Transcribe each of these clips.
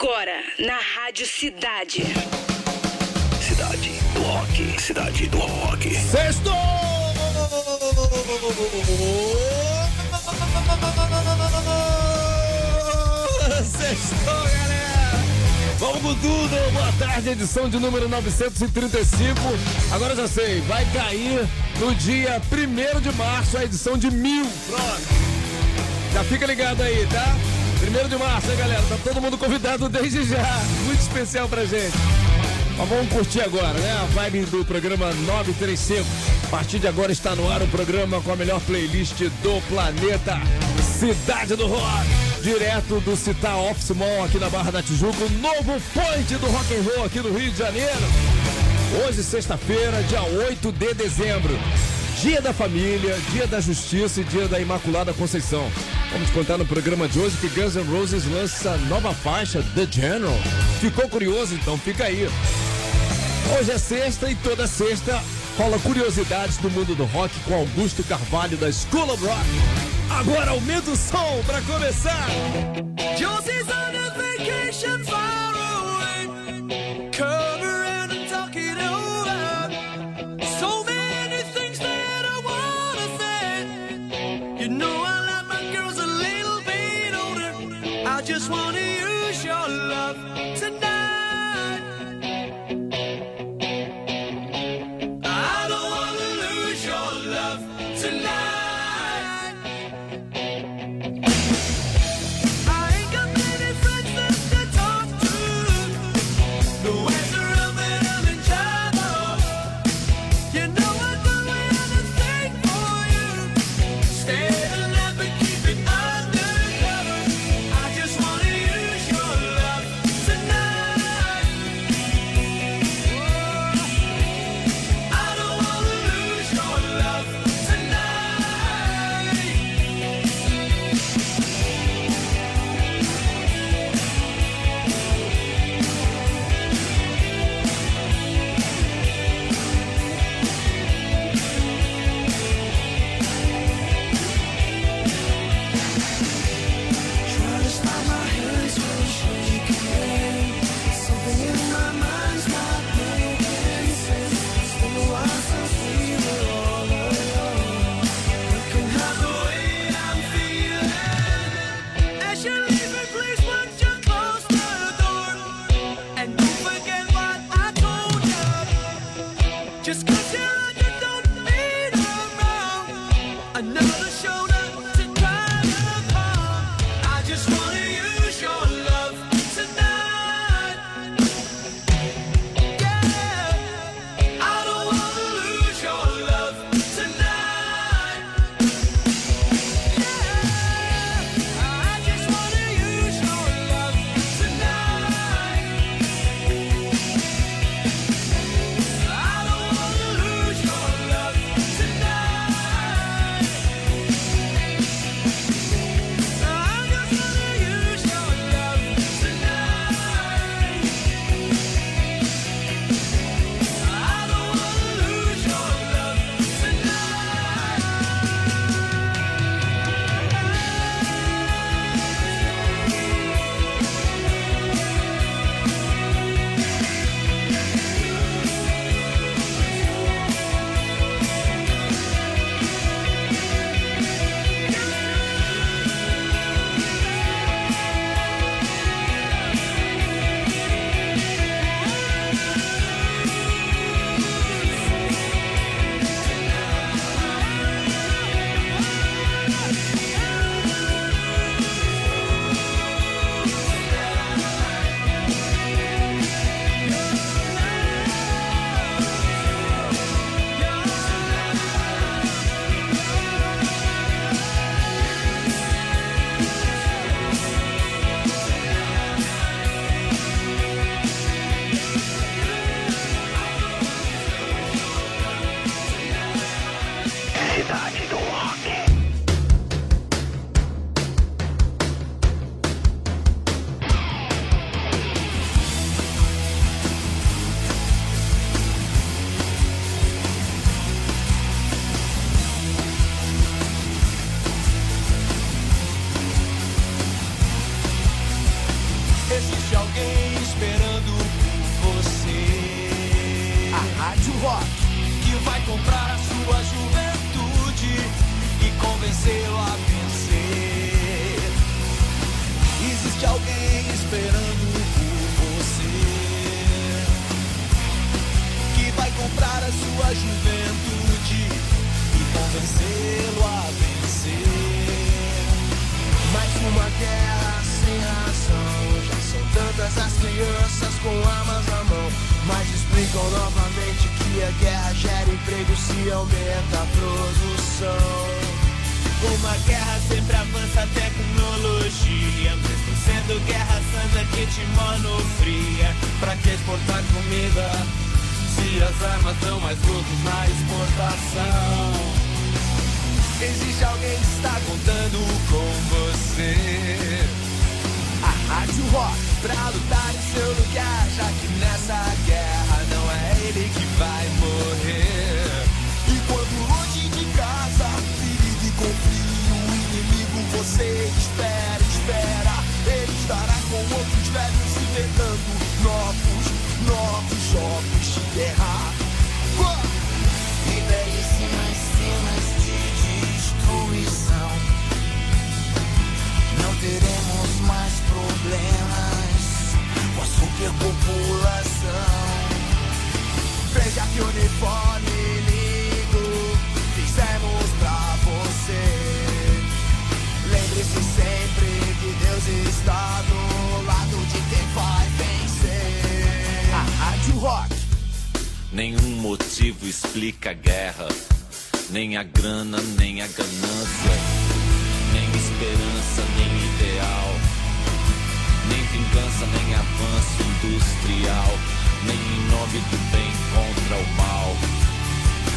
Agora, na Rádio Cidade. Cidade do Rock. Cidade do Rock. Sexto! Sextou, galera! Vamos com tudo! Boa tarde, edição de número 935. Agora já sei, vai cair no dia 1 de março a edição de mil. Pronto. Já fica ligado aí, tá? 1 de março, hein, galera? Tá todo mundo convidado desde já. Muito especial pra gente. Mas vamos curtir agora, né? A vibe do programa 935. A partir de agora está no ar o programa com a melhor playlist do planeta. Cidade do Rock. Direto do Citar Office Mall aqui na Barra da Tijuca. O novo point do rock and roll aqui no Rio de Janeiro. Hoje, sexta-feira, dia 8 de dezembro. Dia da Família, Dia da Justiça e Dia da Imaculada Conceição. Vamos contar no programa de hoje que Guns N' Roses lança nova faixa, The General. Ficou curioso? Então fica aí. Hoje é sexta e toda sexta rola curiosidades do mundo do rock com Augusto Carvalho da School of Rock. Agora aumenta o som pra começar. Josie's on a vacation far se as armas dão mais lucros na exportação? Existe alguém que está contando com você. A Rádio Rock pra lutar em seu lugar, já que nessa guerra não é ele que vai morrer. E quando longe de casa, ferido e com frio, o inimigo você espera, espera. Ele estará com outros velhos inventando novos, novos jogos de guerra. E belíssimas cenas de destruição. Não teremos mais problemas com a superpopulação. Veja que uniforme Rádio Rock. Nenhum motivo explica a guerra, nem a grana, nem a ganância, nem esperança, nem ideal, nem vingança, nem avanço industrial, nem em nome do bem contra o mal.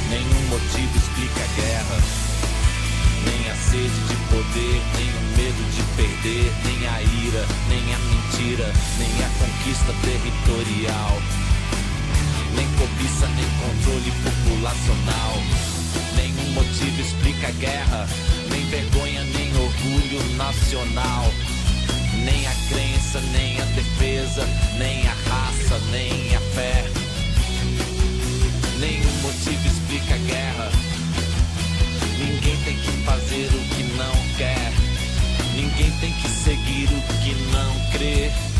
Nenhum motivo explica a guerra, nem a sede de poder, nem o medo de perder, nem a ira, nem a mentira, nem a conquista territorial nem cobiça, nem controle populacional. Nenhum motivo explica a guerra, nem vergonha, nem orgulho nacional. Nem a crença, nem a defesa, nem a raça, nem a fé. Nenhum motivo explica a guerra. Ninguém tem que fazer o que não quer. Ninguém tem que seguir o que não crê.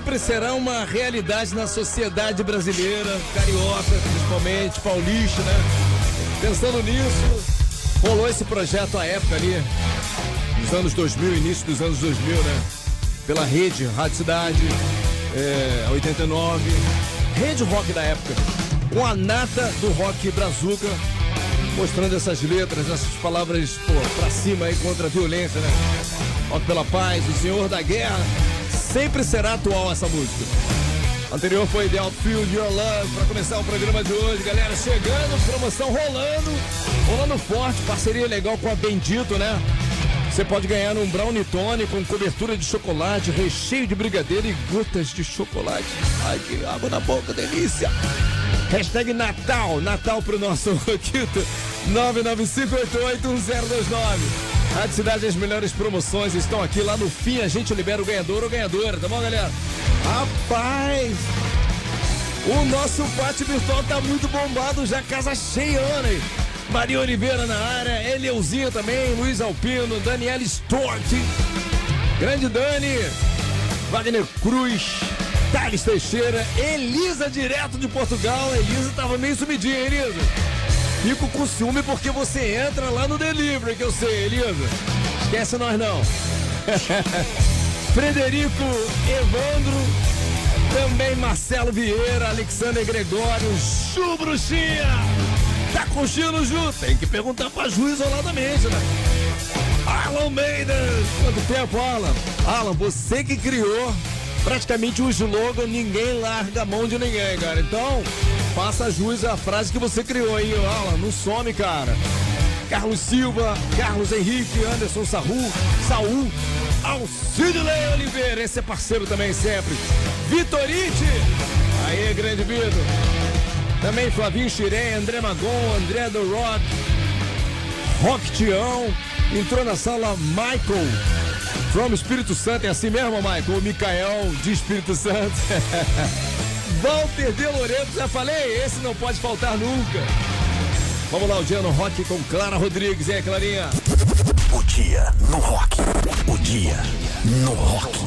Sempre será uma realidade na sociedade brasileira, carioca, principalmente, paulista, né? Pensando nisso, rolou esse projeto à época ali, nos anos 2000, início dos anos 2000, né? Pela rede Rádio Cidade, é, 89, rede rock da época, com a nata do rock brazuca, mostrando essas letras, essas palavras, pô, pra cima aí contra a violência, né? Rock pela paz, o Senhor da Guerra. Sempre será atual essa música. Anterior foi The Outfield Your Love para começar o programa de hoje, galera. Chegando, promoção rolando, rolando forte, parceria legal com a Bendito, né? Você pode ganhar um brownie tone com cobertura de chocolate, recheio de brigadeiro e gotas de chocolate. Ai, que água na boca, delícia! Hashtag Natal, Natal pro nosso Roquito, 995881029. Rádio Cidade, as melhores promoções estão aqui. Lá no fim a gente libera o ganhador ou ganhadora, tá bom, galera? Rapaz! O nosso pátio virtual tá muito bombado, já casa cheia, né? Maria Oliveira na área, Eleuzinha também, Luiz Alpino, Daniela Stort, Grande Dani, Wagner Cruz, Thales Teixeira, Elisa direto de Portugal. Elisa tava meio sumidinha, hein, Elisa? Fico com ciúme porque você entra lá no delivery, que eu sei, Elisa. Esquece nós não. Frederico Evandro, também Marcelo Vieira, Alexander Gregório, Chu Bruxinha. Tá curtindo, Ju? Tem que perguntar pra Ju isoladamente, né? Alan Almeida, quanto tempo, Alan? Alan, você que criou praticamente o slogan Ninguém larga a mão de ninguém, cara. Então, faça jus à frase que você criou aí, Alan. Não some, cara. Carlos Silva, Carlos Henrique, Anderson Sahu, Saul, Alcidley Oliveira, esse é parceiro também sempre. Vitorite, aí, grande Vitor. Também Flavinho Xirém, André Magon, André do Rock, Rock Tião. Entrou na sala Michael, from Espírito Santo. É assim mesmo, Michael? O Micael de Espírito Santo. Walter de Loreto, já falei, esse não pode faltar nunca. Vamos lá, o dia no rock com Clara Rodrigues, hein, Clarinha? O dia no rock. O dia no rock.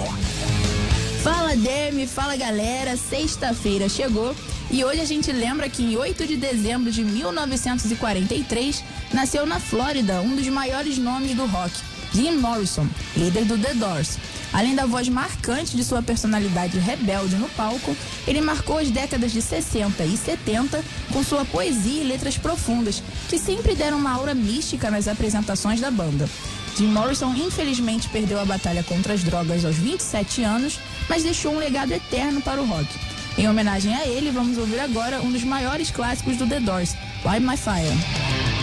Fala Demi, fala galera, sexta-feira chegou e hoje a gente lembra que em 8 de dezembro de 1943 nasceu na Flórida um dos maiores nomes do rock, Jim Morrison, líder do The Doors. Além da voz marcante de sua personalidade rebelde no palco, ele marcou as décadas de 60 e 70 com sua poesia e letras profundas, que sempre deram uma aura mística nas apresentações da banda. Jim Morrison infelizmente perdeu a batalha contra as drogas aos 27 anos, mas deixou um legado eterno para o rock. Em homenagem a ele, vamos ouvir agora um dos maiores clássicos do The Doors, Light My Fire.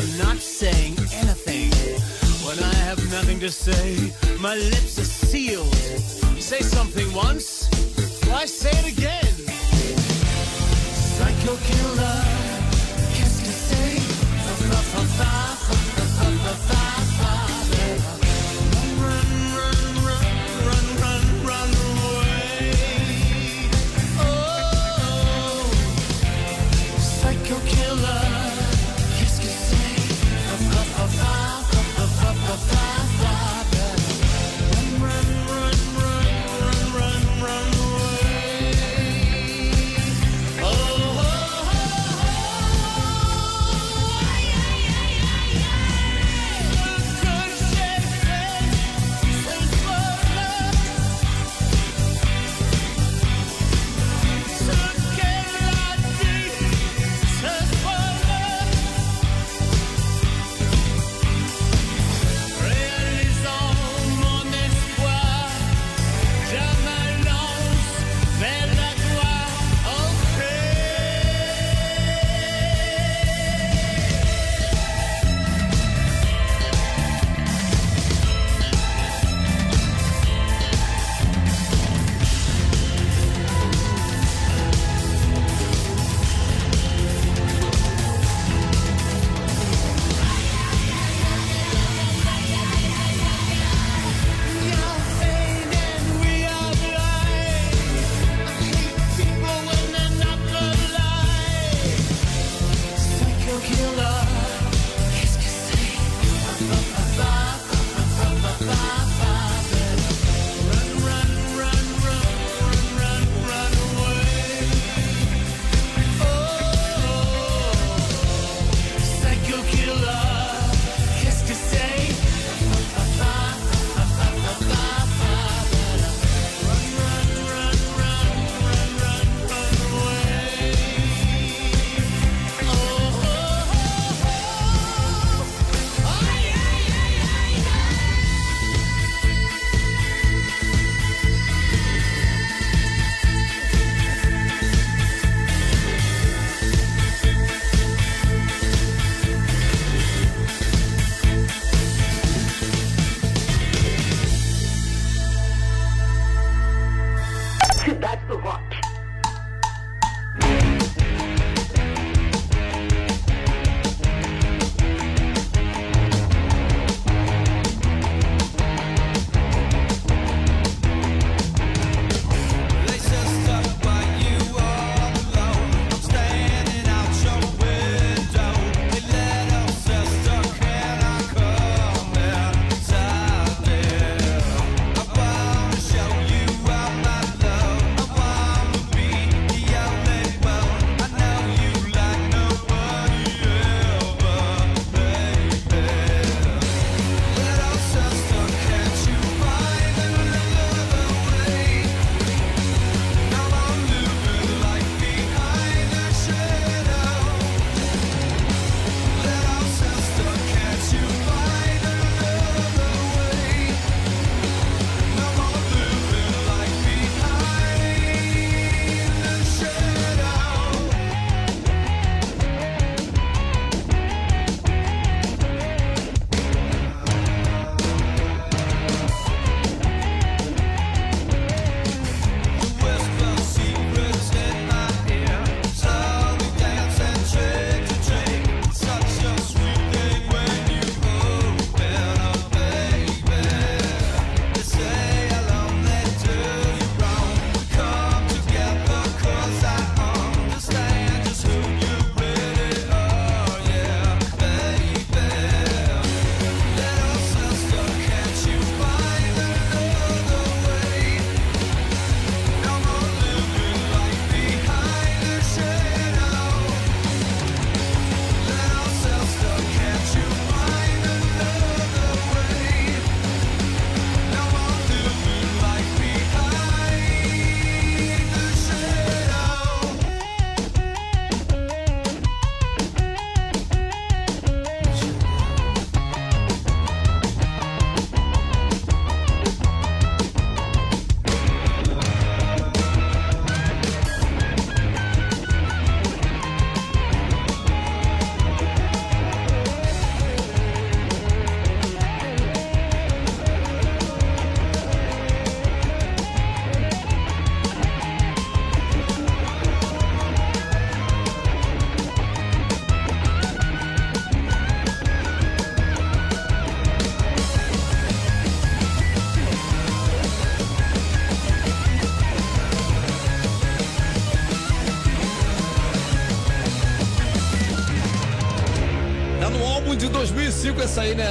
you're not saying anything. When I have nothing to say, my lips are sealed. You say something once, why say it again? Psycho killer. Run, run, run, run, run, run away. Oh, psycho killer.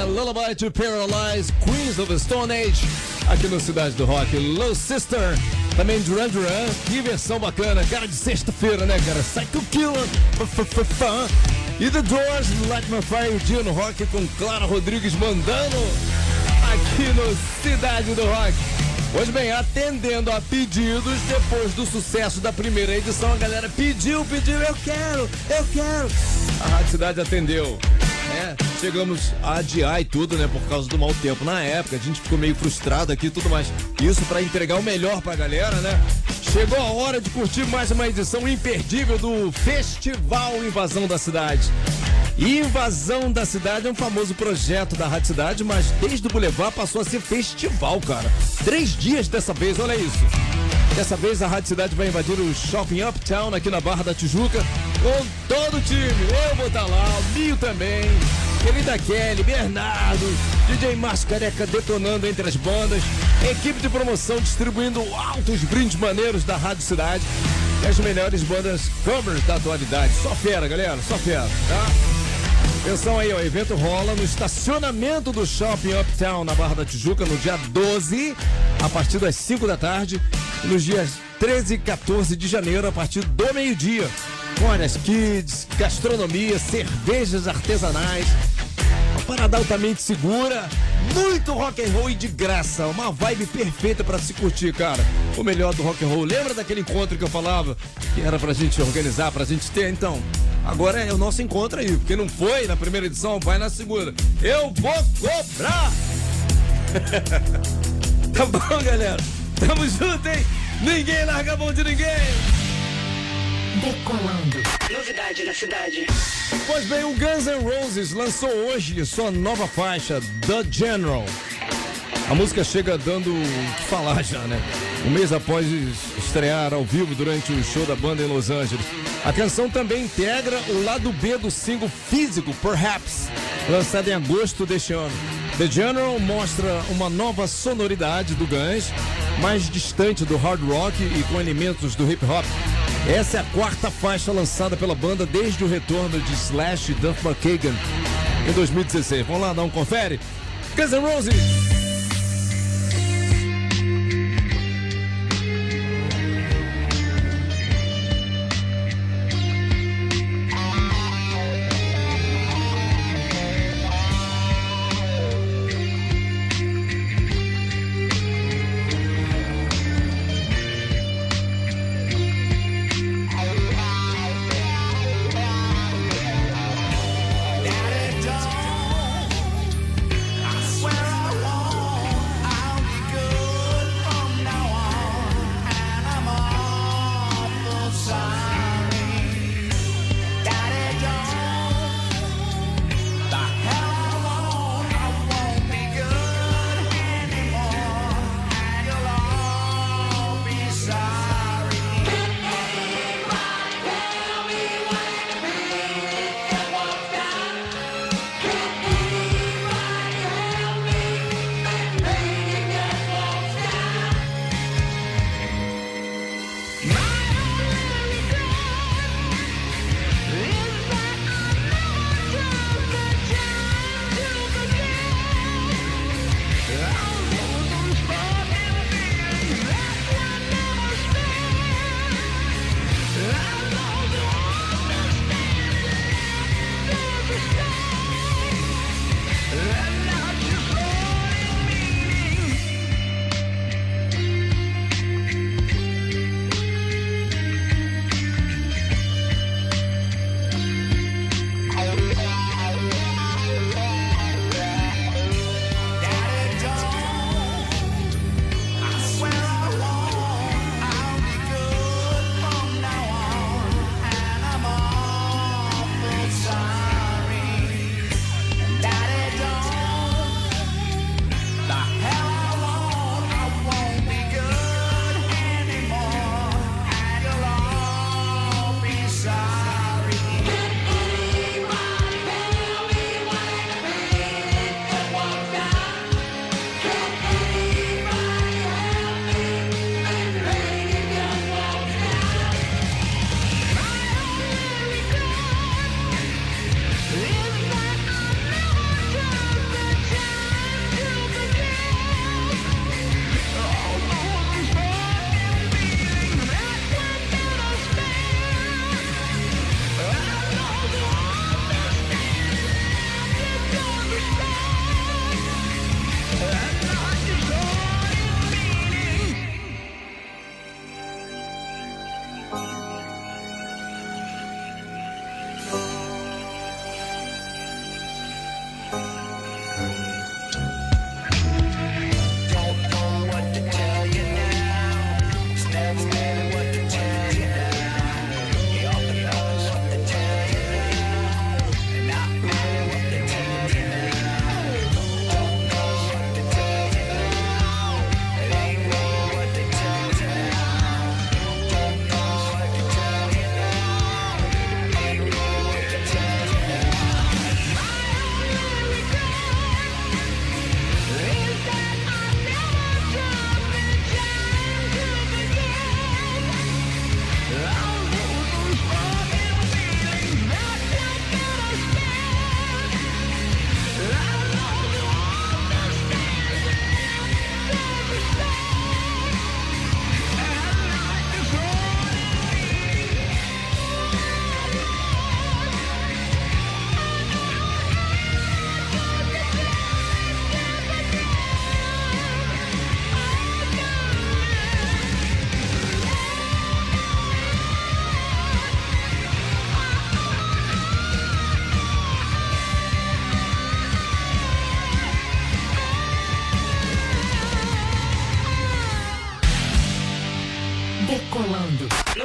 Lullaby to Paralyze, Queens of the Stone Age, aqui no Cidade do Rock. Low Sister, também Duran Duran, que versão bacana, cara de sexta-feira, né, cara? Psycho Killer, fã. E The Doors, Light My Fire, dia no rock com Clara Rodrigues mandando aqui no Cidade do Rock. Pois bem, atendendo a pedidos, depois do sucesso da primeira edição, a galera pediu, pediu, eu quero, eu quero. A Rádio Cidade atendeu. Chegamos a adiar e tudo, né, por causa do mau tempo. Na época, a gente ficou meio frustrado aqui e tudo mais. Isso pra entregar o melhor pra galera, né? Chegou a hora de curtir mais uma edição imperdível do Festival Invasão da Cidade. Invasão da Cidade é um famoso projeto da Rádio Cidade, mas desde o Boulevard passou a ser festival, cara. Três dias dessa vez, olha isso. Dessa vez a Rádio Cidade vai invadir o Shopping Uptown aqui na Barra da Tijuca com todo o time. Eu vou estar lá, o Mio também, querida Kelly, Bernardo, DJ Márcio Careca detonando entre as bandas, equipe de promoção distribuindo altos brindes maneiros da Rádio Cidade e as melhores bandas covers da atualidade. Só fera, galera, só fera, tá? Atenção aí, ó, o evento rola no estacionamento do Shopping Uptown na Barra da Tijuca no dia 12, a partir das 5 da tarde, nos dias 13 e 14 de janeiro, a partir do meio-dia. Áreas kids, gastronomia, cervejas artesanais, parada altamente segura, muito rock and roll e de graça, uma vibe perfeita pra se curtir, cara. O melhor do rock and roll. Lembra daquele encontro que eu falava que era pra gente organizar, pra gente ter? Então, agora é o nosso encontro aí, porque não foi na primeira edição, vai na segunda. Eu vou cobrar! tá bom, galera? Tamo junto, hein? Ninguém larga a mão de ninguém! Novidade na cidade. Pois bem, o Guns N' Roses lançou hoje sua nova faixa, The General. A música chega dando o que falar já, né? Um mês após estrear ao vivo durante o show da banda em Los Angeles. A canção também integra o lado B do single físico, Perhaps, lançado em agosto deste ano. The General mostra uma nova sonoridade do Guns, mais distante do hard rock e com elementos do hip hop. Essa é a quarta faixa lançada pela banda desde o retorno de Slash e Duff McKagan em 2016. Vamos lá dar um confere? Guns N' Roses!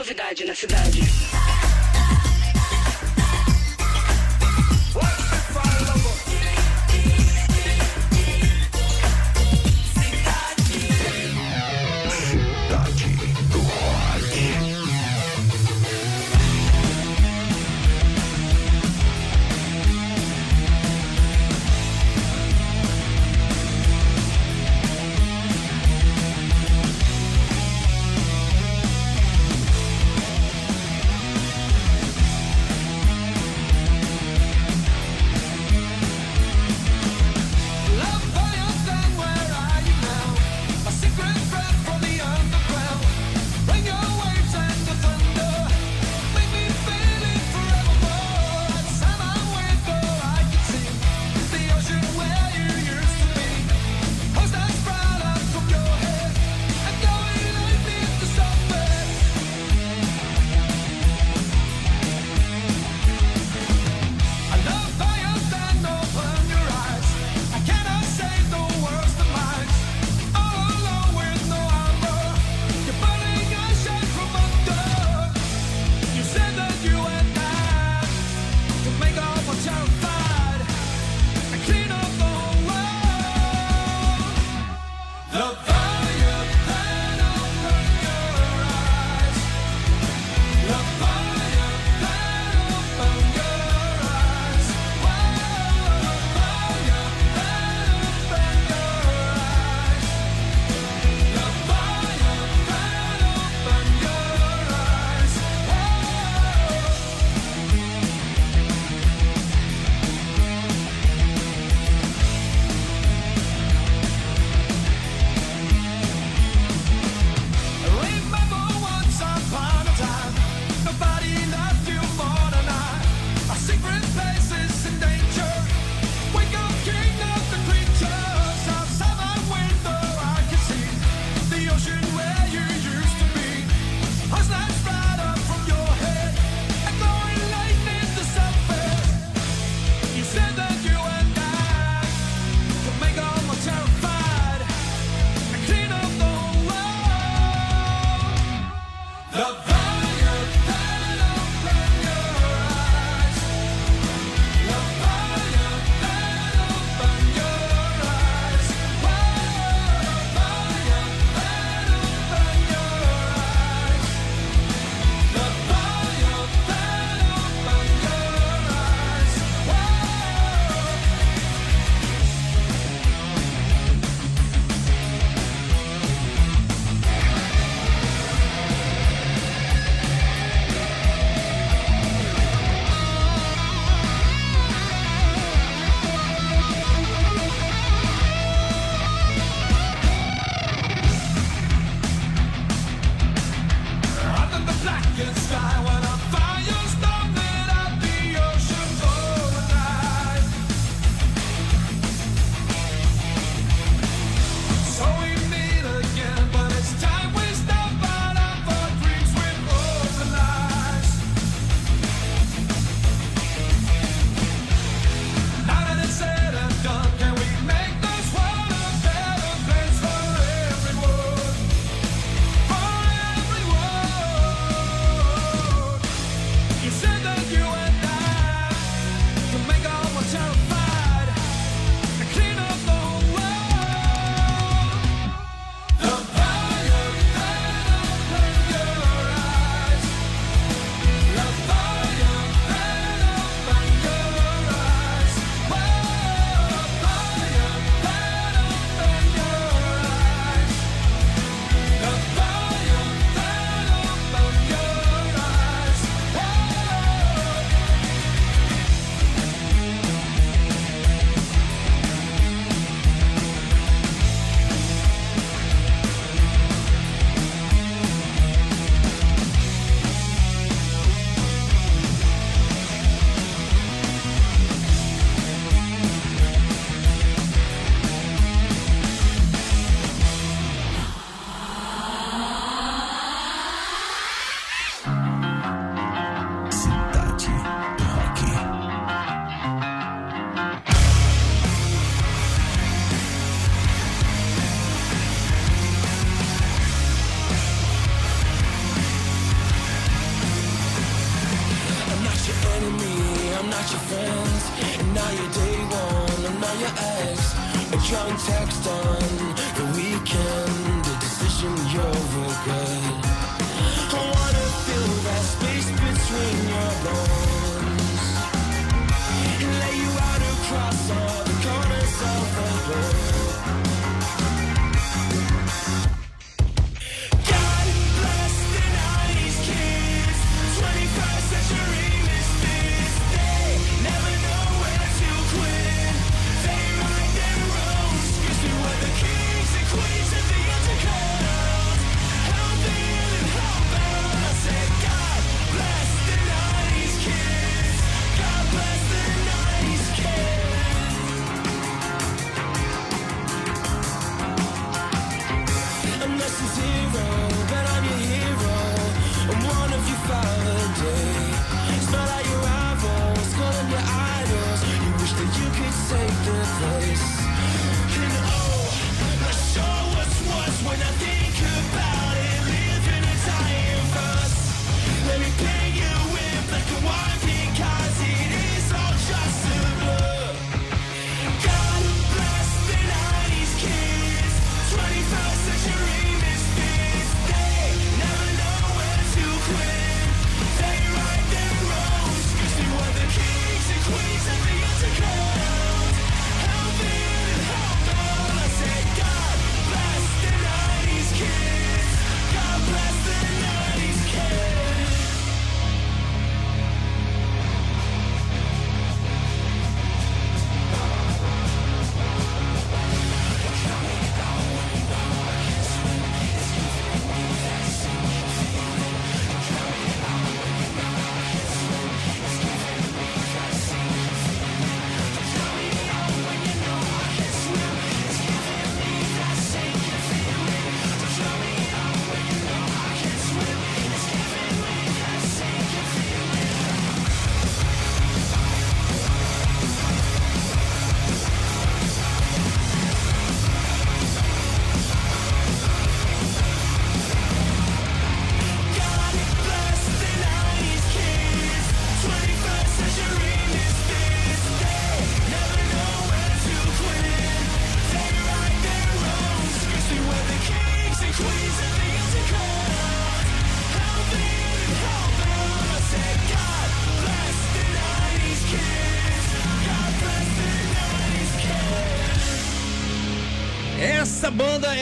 Novidade na cidade.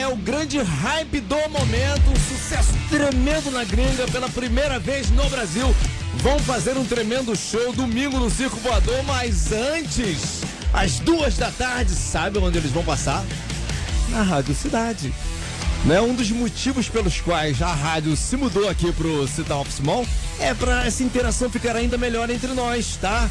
O grande hype do momento, um sucesso tremendo na gringa pela primeira vez no Brasil. Vão fazer um tremendo show domingo no Circo Voador, mas antes, às duas da tarde, sabe onde eles vão passar? Na Rádio Cidade. Né? Um dos motivos pelos quais a rádio se mudou aqui pro Cidade of Small é para essa interação ficar ainda melhor entre nós, tá?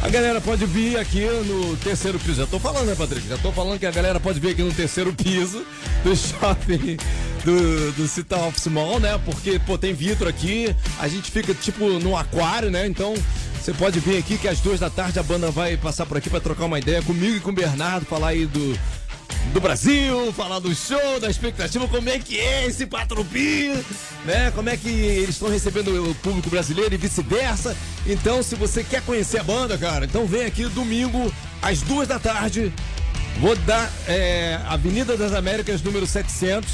A galera pode vir aqui no terceiro piso. Já tô falando, né, Patrick? Já tô falando que a galera pode vir aqui no terceiro piso do shopping do, do Cital Office Mall, né? Porque, pô, tem vidro aqui, a gente fica tipo no aquário, né? Então. Você pode vir aqui que às duas da tarde a banda vai passar por aqui para trocar uma ideia comigo e com o Bernardo, falar aí do, do Brasil, falar do show, da expectativa, como é que é esse Patropi, né? Como é que eles estão recebendo o público brasileiro e vice-versa. Então, se você quer conhecer a banda, cara, então vem aqui domingo às duas da tarde. Vou dar é, Avenida das Américas, número 700,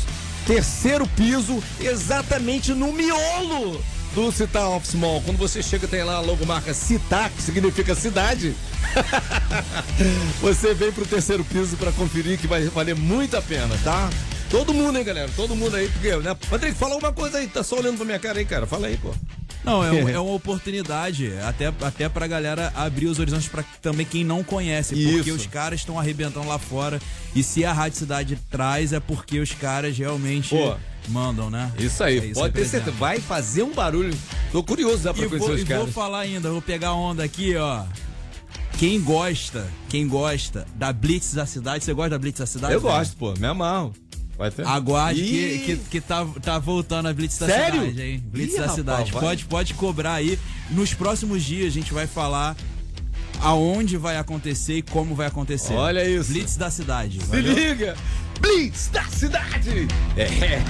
terceiro piso, exatamente no miolo do Citar Office Mall. Quando você chega, tem lá a logomarca Citar, que significa cidade. você vem pro terceiro piso pra conferir que vai valer muito a pena, tá? Todo mundo, hein, galera? Todo mundo aí, porque, né? Patrick, fala alguma coisa aí, tá só olhando pra minha cara aí, cara. Fala aí, pô. Não, é, um- é uma oportunidade, até, até pra galera abrir os horizontes pra também quem não conhece, porque Isso. os caras estão arrebentando lá fora. E se a Rádio Cidade traz, é porque os caras realmente Pô. Mandam, né? Isso aí, É pode ter certeza. Vai fazer um barulho. Tô curioso já pra E conhecer vou, os e vou caras. falar ainda, vou pegar a onda aqui, ó. Quem gosta, quem gosta da Blitz da cidade, você gosta da Blitz da cidade? Eu velho? gosto, pô, me amarro. Vai ter. Aguarde Ih, que, que, que tá, tá voltando a Blitz da Sério? cidade, hein? Blitz Ih, da rapaz, cidade. vai. Pode, pode cobrar aí. Nos próximos dias a gente vai falar aonde vai acontecer e como vai acontecer. Olha isso. Blitz da cidade. Se valeu? liga! Blitz da cidade! É.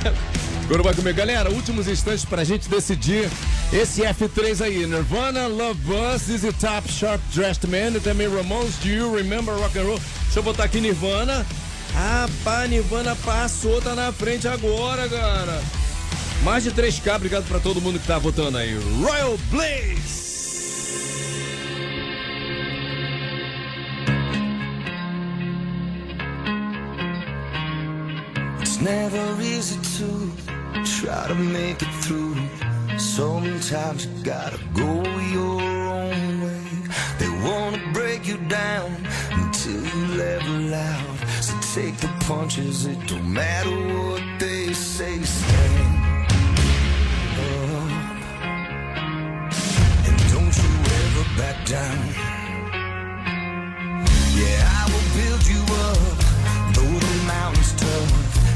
Agora vai comer. Galera, últimos instantes pra gente decidir esse F3 aí. Nirvana, Love Bus, Easy Top, Sharp Dressed Man e também Ramones, Do You Remember Rock and Roll? Deixa eu botar aqui Nirvana. Ah, pá, Nirvana passou, tá na frente agora, cara. Mais de 3K, obrigado pra todo mundo que tá votando aí. Royal Blaze! Never easy to try to make it through. Sometimes you gotta go your own way. They wanna break you down until you level out. So take the punches, it don't matter what they say. Stand up. And don't you ever back down. Yeah, I will build you up, though the mountain's tough.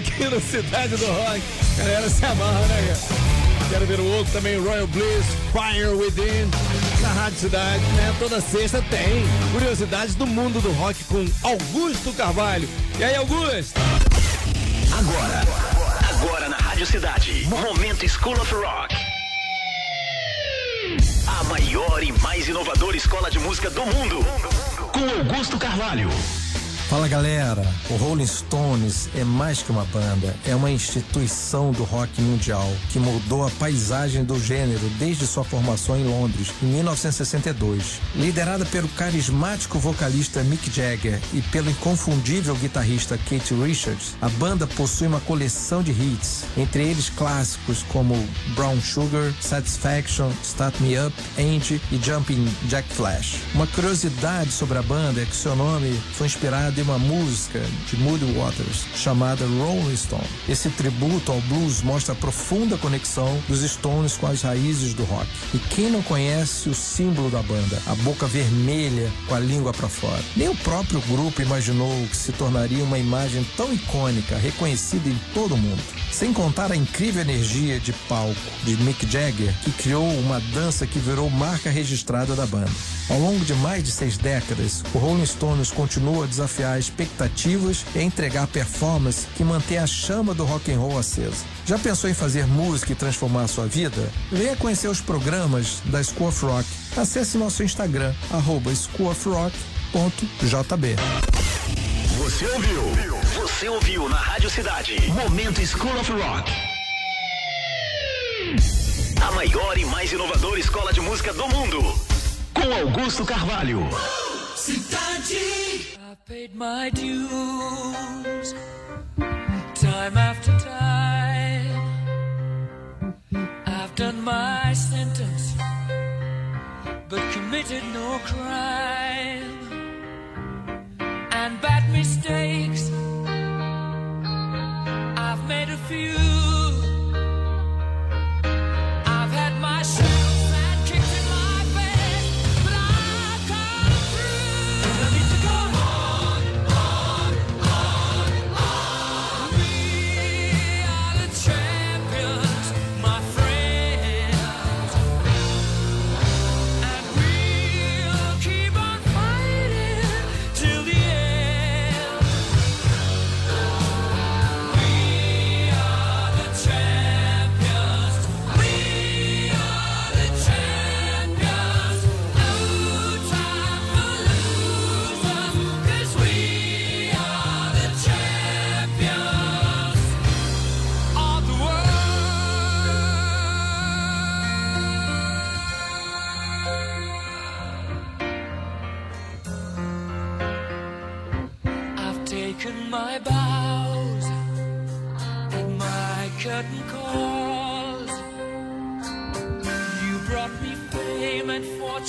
aqui no Cidade do Rock. Galera se amarra, né? Quero ver o outro também, Royal Bliss, Fire Within, na Rádio Cidade, né? Toda sexta tem curiosidades do mundo do rock com Augusto Carvalho. E aí, Augusto? Agora, agora na Rádio Cidade, Momento School of Rock. A maior e mais inovadora escola de música do mundo. Com Augusto Carvalho. Fala galera, o Rolling Stones é mais que uma banda, é uma instituição do rock mundial que mudou a paisagem do gênero desde sua formação em Londres em 1962. Liderada pelo carismático vocalista Mick Jagger e pelo inconfundível guitarrista Keith Richards, a banda possui uma coleção de hits, entre eles clássicos como Brown Sugar, Satisfaction, Start Me Up, Angie e Jumping Jack Flash. Uma curiosidade sobre a banda é que seu nome foi inspirado em uma música de Moody Waters chamada Rolling Stone. Esse tributo ao blues mostra a profunda conexão dos Stones com as raízes do rock. E quem não conhece o símbolo da banda, a boca vermelha com a língua para fora? Nem o próprio grupo imaginou que se tornaria uma imagem tão icônica, reconhecida em todo o mundo. Sem contar a incrível energia de palco de Mick Jagger, que criou uma dança que virou marca registrada da banda. Ao longo de mais de seis décadas, o Rolling Stones continua a desafiar expectativas e a entregar performance que mantém a chama do rock and roll acesa. Já pensou em fazer música e transformar a sua vida? Venha conhecer os programas da School of Rock. Acesse nosso Instagram, arroba schoolofrock.jb. Você ouviu? Você ouviu na Rádio Cidade. Momento School of Rock. A maior e mais inovadora escola de música do mundo. Com Augusto Carvalho. Cidade. I paid my dues time after time. I've done my sentence, but committed no crime. And bad mistakes, I've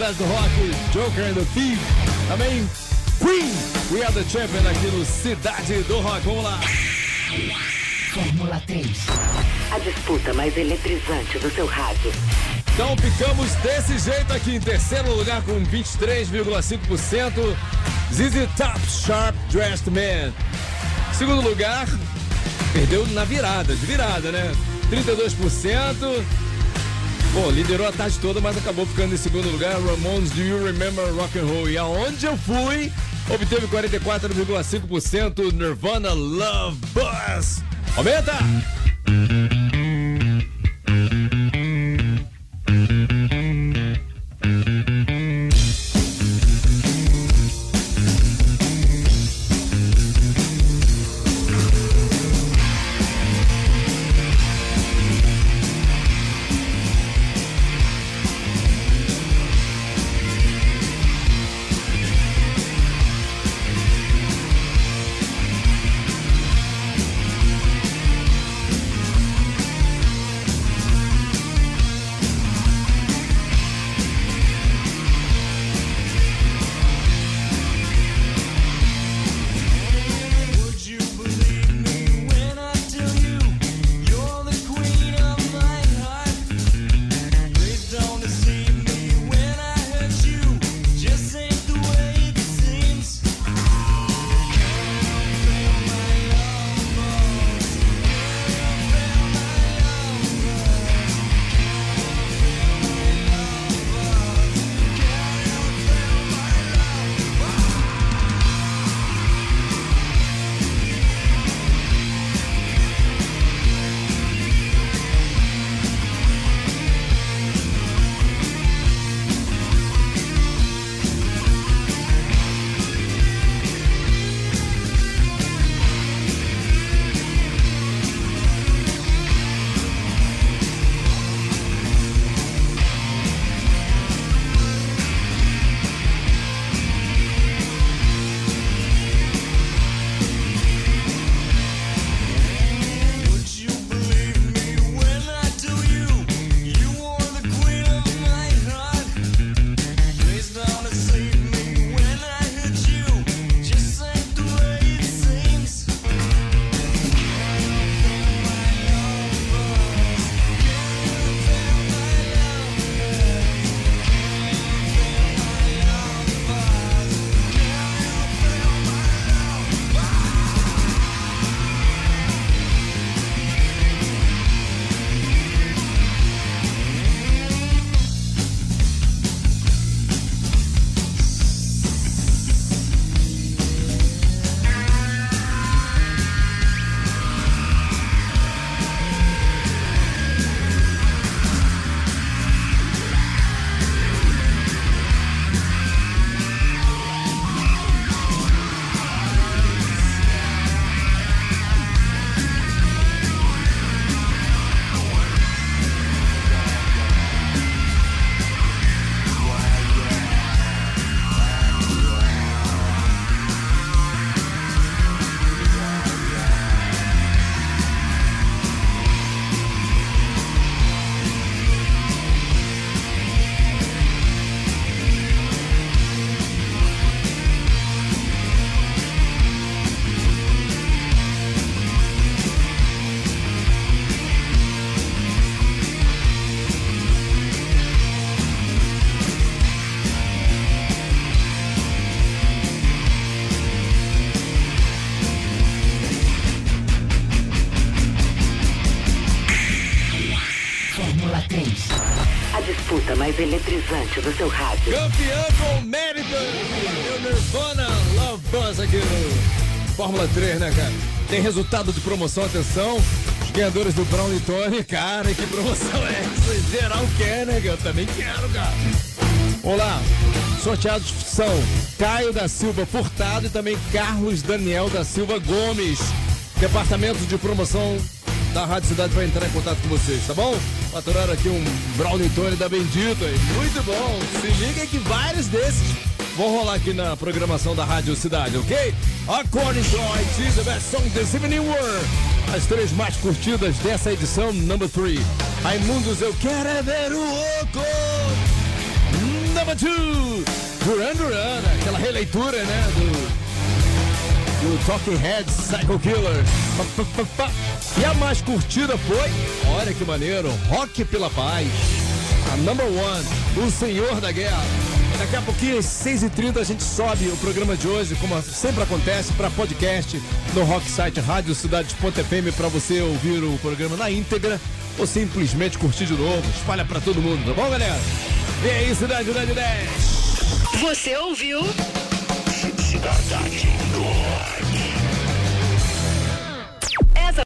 Cidade do Rock, Joker and the Thief. Também Queen, We Are the Champion aqui no Cidade do Rock. Vamos lá. Fórmula 3. A disputa mais eletrizante do seu rádio. Então ficamos desse jeito aqui em terceiro lugar com 23,5%. ZZ Top Sharp Dressed Man. Segundo lugar, perdeu na virada, de virada, né? 32%. Pô, liderou a tarde toda, mas acabou ficando em segundo lugar. Ramones, Do You Remember Rock and Roll? E aonde eu fui, obteve 44,5%. Nirvana Love Buzz. Aumenta! Do seu rádio. Campeão com mérito! E o Nirvana Love Buzz aqui no Fórmula 3, né, cara? Tem resultado de promoção, atenção. Os ganhadores do Brown e Tony, cara, que promoção é essa? Geral quer, né? Eu também quero, cara. Vamos lá. Sorteados são Caio da Silva Furtado e também Carlos Daniel da Silva Gomes. Departamento de Promoção da Rádio Cidade vai entrar em contato com vocês, tá bom? Faturaram aqui um Brownie Tony da Bendito aí. Muito bom. Se liga que vários desses vão rolar aqui na programação da Rádio Cidade, ok? According to IT, the best song this evening were as três mais curtidas dessa edição, number 3. Raimundos, eu quero é ver o oco! Number 2, Duran Duran, aquela releitura, né, do do Talking Heads Psycho Killer. E a mais curtida foi, olha que maneiro, Rock pela Paz. A number one, o Senhor da Guerra. Daqui a pouquinho, às 6h30, a gente sobe o programa de hoje, como sempre acontece, para podcast no Rock Site Rádio Cidade.fm para você ouvir o programa na íntegra ou simplesmente curtir de novo. Espalha para todo mundo, tá bom, galera? E aí, Cidade Cidade 10. Você ouviu? Cidade do Rock.